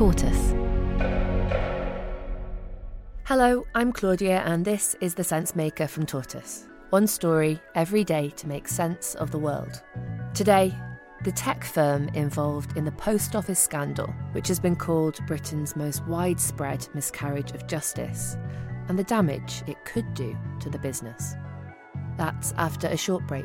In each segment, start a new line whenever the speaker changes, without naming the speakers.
Tortoise.
Hello, I'm Claudia, and this is The Sensemaker from Tortoise. One story every day to make sense of the world. Today, the tech firm involved in the post office scandal, which has been called Britain's most widespread miscarriage of justice, and the damage it could do to the business. That's after a short break.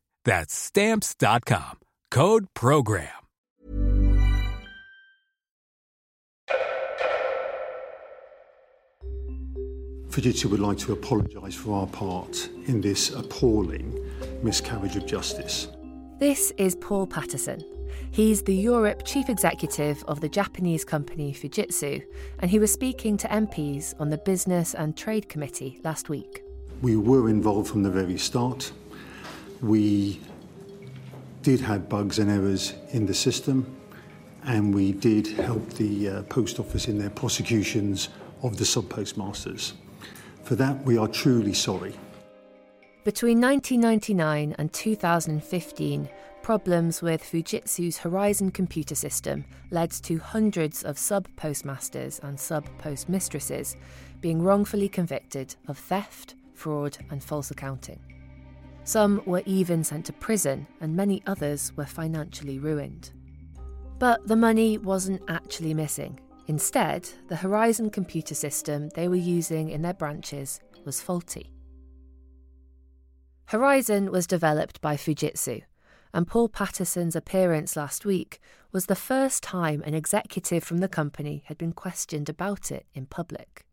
That's stamps.com. Code program.
Fujitsu would like to apologise for our part in this appalling miscarriage of justice.
This is Paul Patterson. He's the Europe chief executive of the Japanese company Fujitsu, and he was speaking to MPs on the Business and Trade Committee last week.
We were involved from the very start. We did have bugs and errors in the system, and we did help the uh, post office in their prosecutions of the sub postmasters. For that, we are truly sorry.
Between 1999 and 2015, problems with Fujitsu's Horizon computer system led to hundreds of sub postmasters and sub postmistresses being wrongfully convicted of theft, fraud, and false accounting. Some were even sent to prison, and many others were financially ruined. But the money wasn't actually missing. Instead, the Horizon computer system they were using in their branches was faulty. Horizon was developed by Fujitsu, and Paul Patterson's appearance last week was the first time an executive from the company had been questioned about it in public.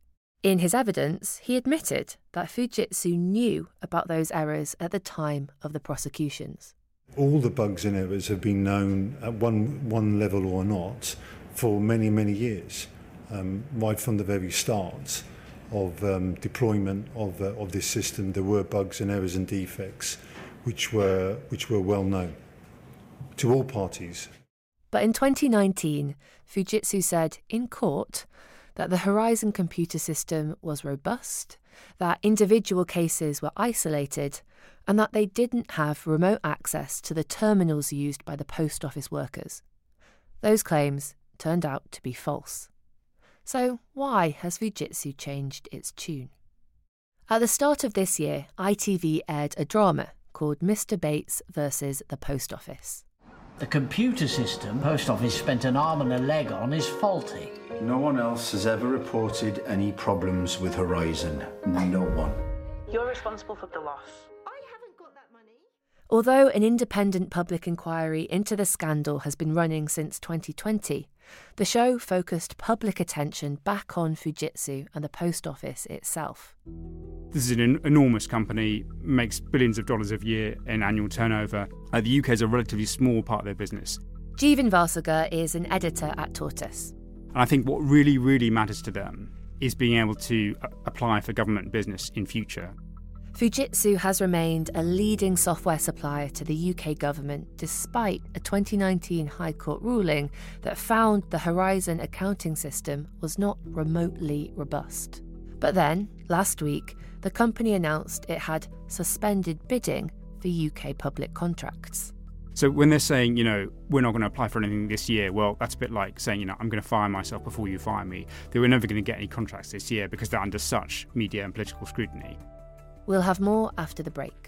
In his evidence, he admitted that Fujitsu knew about those errors at the time of the prosecutions.
All the bugs and errors have been known at one, one level or not for many, many years, um, right from the very start of um, deployment of, uh, of this system. There were bugs and errors and defects which were, which were well known to all parties.
But in 2019, Fujitsu said in court that the Horizon computer system was robust, that individual cases were isolated, and that they didn't have remote access to the terminals used by the post office workers. Those claims turned out to be false. So, why has Fujitsu changed its tune? At the start of this year, ITV aired a drama called Mr. Bates versus the Post Office.
The computer system Post Office spent an arm and a leg on is faulty.
No one else has ever reported any problems with Horizon. No one.
You're responsible for the loss. I haven't got that money.
Although an independent public inquiry into the scandal has been running since 2020, the show focused public attention back on Fujitsu and the post office itself.
This is an enormous company, makes billions of dollars a year in annual turnover. Uh, the UK is a relatively small part of their business.
Jeevan Vasagar is an editor at Tortoise.
And I think what really, really matters to them is being able to uh, apply for government business in future.
Fujitsu has remained a leading software supplier to the UK government despite a 2019 High Court ruling that found the Horizon accounting system was not remotely robust. But then, last week, the company announced it had suspended bidding for UK public contracts.
So when they're saying, you know, we're not going to apply for anything this year, well, that's a bit like saying, you know, I'm going to fire myself before you fire me. They were never going to get any contracts this year because they're under such media and political scrutiny.
We'll have more after the break.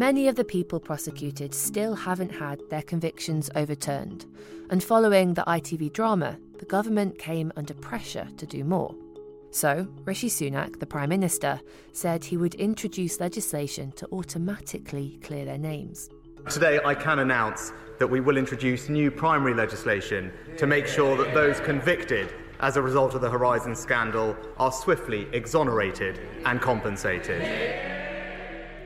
Many of the people prosecuted still haven't had their convictions overturned, and following the ITV drama, the government came under pressure to do more. So, Rishi Sunak, the Prime Minister, said he would introduce legislation to automatically clear their names.
Today, I can announce that we will introduce new primary legislation to make sure that those convicted as a result of the Horizon scandal are swiftly exonerated and compensated.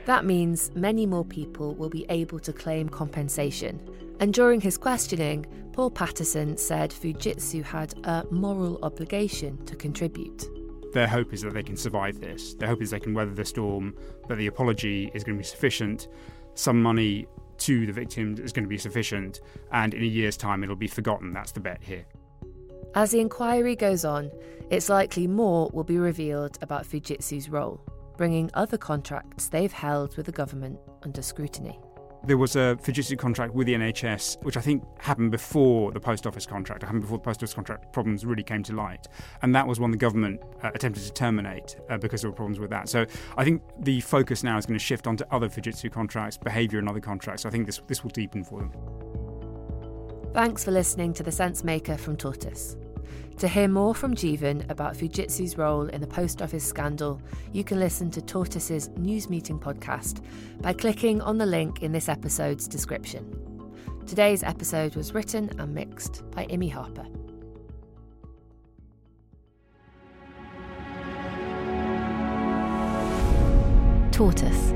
That means many more people will be able to claim compensation. And during his questioning, Paul Patterson said Fujitsu had a moral obligation to contribute.
Their hope is that they can survive this. Their hope is they can weather the storm, that the apology is going to be sufficient, some money to the victims is going to be sufficient, and in a year's time it'll be forgotten. That's the bet here.
As the inquiry goes on, it's likely more will be revealed about Fujitsu's role, bringing other contracts they've held with the government under scrutiny.
There was a Fujitsu contract with the NHS, which I think happened before the post office contract, happened before the post office contract problems really came to light. And that was one the government uh, attempted to terminate uh, because there were problems with that. So I think the focus now is going to shift onto other Fujitsu contracts, behaviour and other contracts. So I think this, this will deepen for them.
Thanks for listening to The Sensemaker from Tortoise. To hear more from Jeevan about Fujitsu's role in the post office scandal, you can listen to Tortoise's News Meeting podcast by clicking on the link in this episode's description. Today's episode was written and mixed by Imi Harper. Tortoise